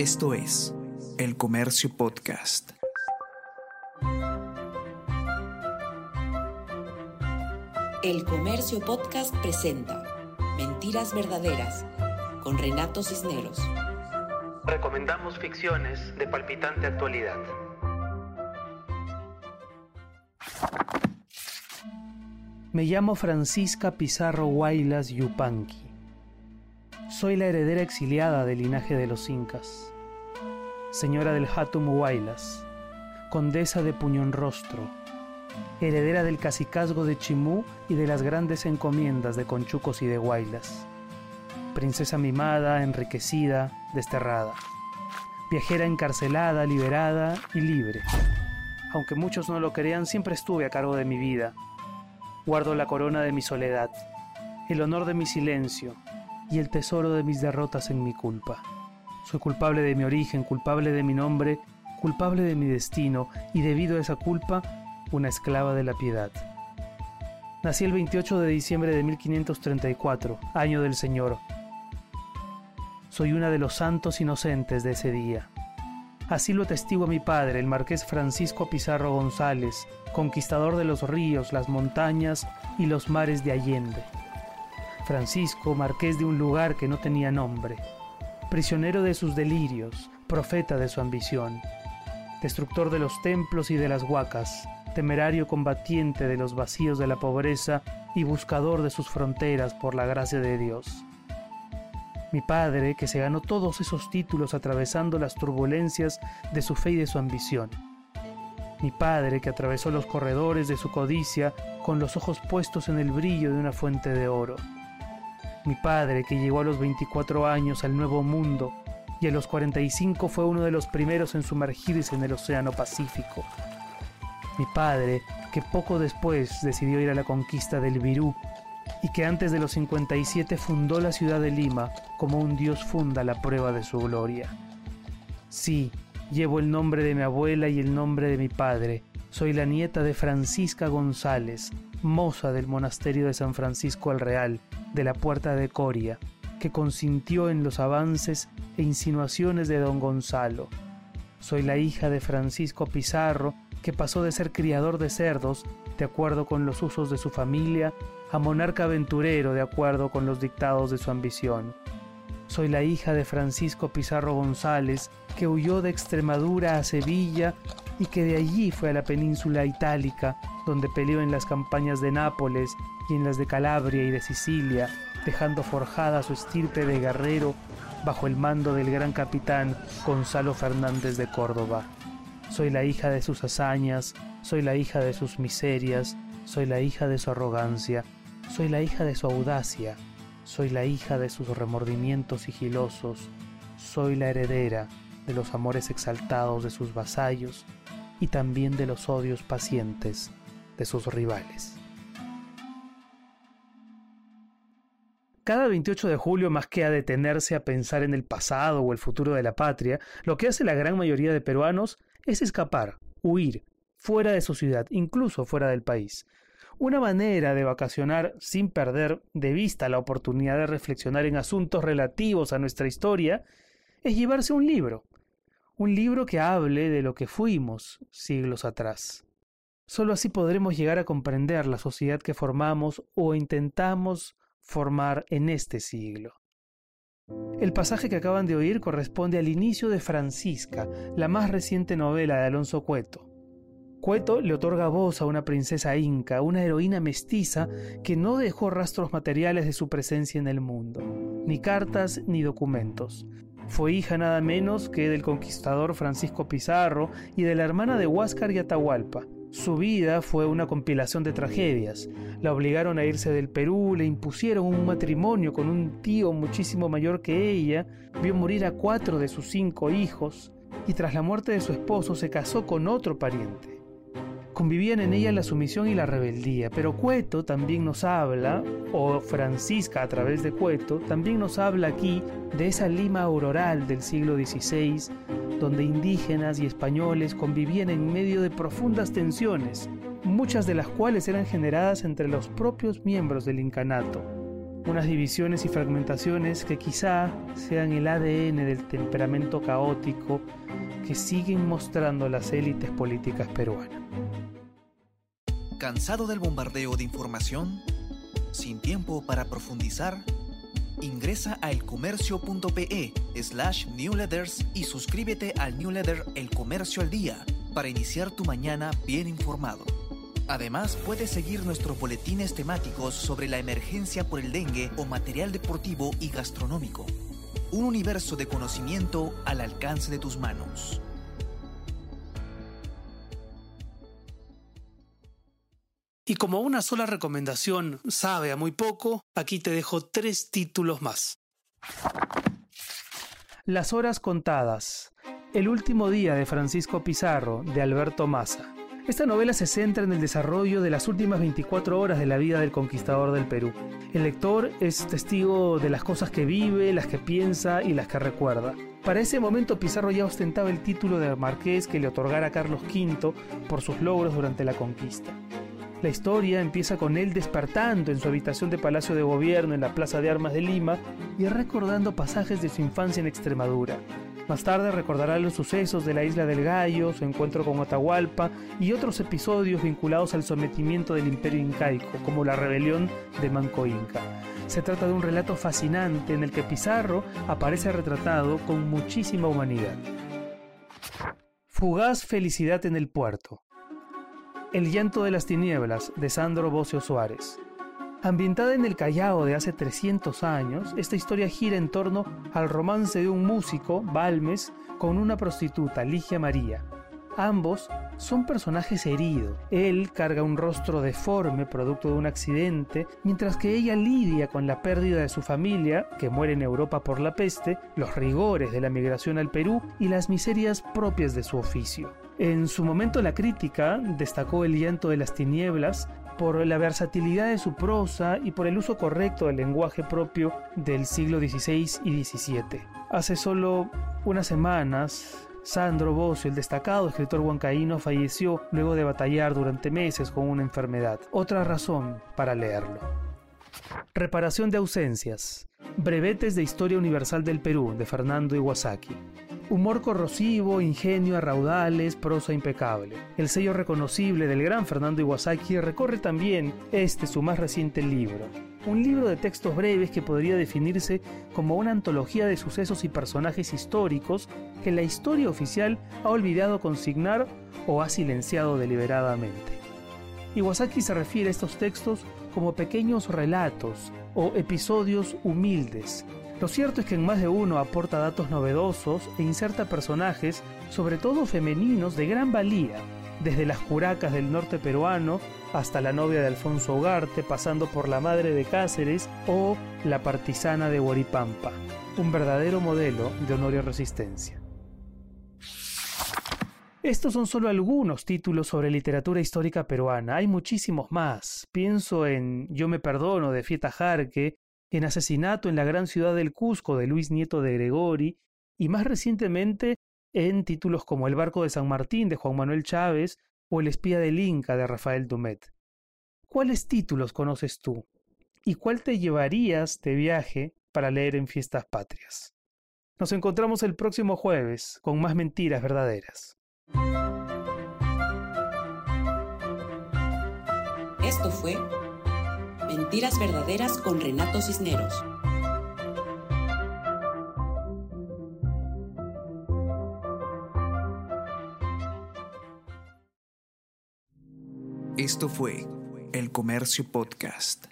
Esto es El Comercio Podcast. El Comercio Podcast presenta Mentiras Verdaderas con Renato Cisneros. Recomendamos ficciones de palpitante actualidad. Me llamo Francisca Pizarro Guaylas Yupanqui. Soy la heredera exiliada del linaje de los incas. Señora del Hatum Huaylas, condesa de Puñonrostro, heredera del cacicazgo de Chimú y de las grandes encomiendas de Conchucos y de Huaylas. Princesa mimada, enriquecida, desterrada. Viajera encarcelada, liberada y libre. Aunque muchos no lo crean, siempre estuve a cargo de mi vida. Guardo la corona de mi soledad, el honor de mi silencio y el tesoro de mis derrotas en mi culpa. Soy culpable de mi origen, culpable de mi nombre, culpable de mi destino y debido a esa culpa, una esclava de la piedad. Nací el 28 de diciembre de 1534, año del Señor. Soy una de los santos inocentes de ese día. Así lo atestigua mi padre, el marqués Francisco Pizarro González, conquistador de los ríos, las montañas y los mares de Allende. Francisco, marqués de un lugar que no tenía nombre, prisionero de sus delirios, profeta de su ambición, destructor de los templos y de las huacas, temerario combatiente de los vacíos de la pobreza y buscador de sus fronteras por la gracia de Dios. Mi padre, que se ganó todos esos títulos atravesando las turbulencias de su fe y de su ambición. Mi padre, que atravesó los corredores de su codicia con los ojos puestos en el brillo de una fuente de oro. Mi padre, que llegó a los 24 años al Nuevo Mundo y a los 45 fue uno de los primeros en sumergirse en el Océano Pacífico. Mi padre, que poco después decidió ir a la conquista del Virú y que antes de los 57 fundó la ciudad de Lima como un dios funda la prueba de su gloria. Sí, llevo el nombre de mi abuela y el nombre de mi padre. Soy la nieta de Francisca González, moza del monasterio de San Francisco el Real, de la Puerta de Coria, que consintió en los avances e insinuaciones de don Gonzalo. Soy la hija de Francisco Pizarro, que pasó de ser criador de cerdos, de acuerdo con los usos de su familia, a monarca aventurero de acuerdo con los dictados de su ambición. Soy la hija de Francisco Pizarro González, que huyó de Extremadura a Sevilla y que de allí fue a la península itálica, donde peleó en las campañas de Nápoles y en las de Calabria y de Sicilia, dejando forjada su estirpe de guerrero bajo el mando del gran capitán Gonzalo Fernández de Córdoba. Soy la hija de sus hazañas, soy la hija de sus miserias, soy la hija de su arrogancia, soy la hija de su audacia, soy la hija de sus remordimientos sigilosos, soy la heredera de los amores exaltados de sus vasallos y también de los odios pacientes de sus rivales. Cada 28 de julio, más que a detenerse a pensar en el pasado o el futuro de la patria, lo que hace la gran mayoría de peruanos es escapar, huir, fuera de su ciudad, incluso fuera del país. Una manera de vacacionar sin perder de vista la oportunidad de reflexionar en asuntos relativos a nuestra historia es llevarse un libro, un libro que hable de lo que fuimos siglos atrás. Solo así podremos llegar a comprender la sociedad que formamos o intentamos formar en este siglo. El pasaje que acaban de oír corresponde al inicio de Francisca, la más reciente novela de Alonso Cueto. Cueto le otorga voz a una princesa inca, una heroína mestiza que no dejó rastros materiales de su presencia en el mundo, ni cartas ni documentos. Fue hija nada menos que del conquistador Francisco Pizarro y de la hermana de Huáscar y Atahualpa, su vida fue una compilación de tragedias. La obligaron a irse del Perú, le impusieron un matrimonio con un tío muchísimo mayor que ella, vio morir a cuatro de sus cinco hijos y tras la muerte de su esposo se casó con otro pariente. Convivían en ella la sumisión y la rebeldía, pero Cueto también nos habla, o Francisca a través de Cueto, también nos habla aquí de esa Lima auroral del siglo XVI, donde indígenas y españoles convivían en medio de profundas tensiones, muchas de las cuales eran generadas entre los propios miembros del incanato. unas divisiones y fragmentaciones que quizá sean el ADN del temperamento caótico que siguen mostrando las élites políticas peruanas. ¿Cansado del bombardeo de información? ¿Sin tiempo para profundizar? Ingresa a elcomercio.pe slash newsletters y suscríbete al newsletter El Comercio al Día para iniciar tu mañana bien informado. Además, puedes seguir nuestros boletines temáticos sobre la emergencia por el dengue o material deportivo y gastronómico. Un universo de conocimiento al alcance de tus manos. Y como una sola recomendación sabe a muy poco, aquí te dejo tres títulos más. Las horas contadas. El último día de Francisco Pizarro, de Alberto Massa. Esta novela se centra en el desarrollo de las últimas 24 horas de la vida del conquistador del Perú. El lector es testigo de las cosas que vive, las que piensa y las que recuerda. Para ese momento Pizarro ya ostentaba el título de marqués que le otorgara Carlos V por sus logros durante la conquista. La historia empieza con él despertando en su habitación de Palacio de Gobierno en la Plaza de Armas de Lima y recordando pasajes de su infancia en Extremadura. Más tarde recordará los sucesos de la isla del Gallo, su encuentro con Atahualpa y otros episodios vinculados al sometimiento del imperio incaico, como la rebelión de Manco Inca. Se trata de un relato fascinante en el que Pizarro aparece retratado con muchísima humanidad. Fugaz felicidad en el puerto. El llanto de las tinieblas de Sandro Bocio Suárez. Ambientada en el Callao de hace 300 años, esta historia gira en torno al romance de un músico, Balmes, con una prostituta, Ligia María. Ambos son personajes heridos. Él carga un rostro deforme producto de un accidente, mientras que ella lidia con la pérdida de su familia, que muere en Europa por la peste, los rigores de la migración al Perú y las miserias propias de su oficio. En su momento la crítica destacó el llanto de las tinieblas por la versatilidad de su prosa y por el uso correcto del lenguaje propio del siglo XVI y XVII. Hace solo unas semanas, Sandro Bocio, el destacado escritor huancaíno, falleció luego de batallar durante meses con una enfermedad. Otra razón para leerlo. Reparación de ausencias. Brevetes de Historia Universal del Perú, de Fernando Iwasaki. Humor corrosivo, ingenio a raudales, prosa impecable. El sello reconocible del gran Fernando Iwasaki recorre también este su más reciente libro. Un libro de textos breves que podría definirse como una antología de sucesos y personajes históricos que la historia oficial ha olvidado consignar o ha silenciado deliberadamente. Iwasaki se refiere a estos textos como pequeños relatos o episodios humildes lo cierto es que en más de uno aporta datos novedosos e inserta personajes, sobre todo femeninos, de gran valía, desde las curacas del norte peruano hasta la novia de Alfonso Ugarte, pasando por la madre de Cáceres o la partisana de Huaripampa, un verdadero modelo de honor y resistencia. Estos son solo algunos títulos sobre literatura histórica peruana. Hay muchísimos más. Pienso en Yo me perdono de Fieta Jarque en Asesinato en la gran ciudad del Cusco de Luis Nieto de Gregori y más recientemente en títulos como El barco de San Martín de Juan Manuel Chávez o El espía del Inca de Rafael Dumet. ¿Cuáles títulos conoces tú? ¿Y cuál te llevarías de viaje para leer en fiestas patrias? Nos encontramos el próximo jueves con más mentiras verdaderas. Esto fue Mentiras Verdaderas con Renato Cisneros. Esto fue El Comercio Podcast.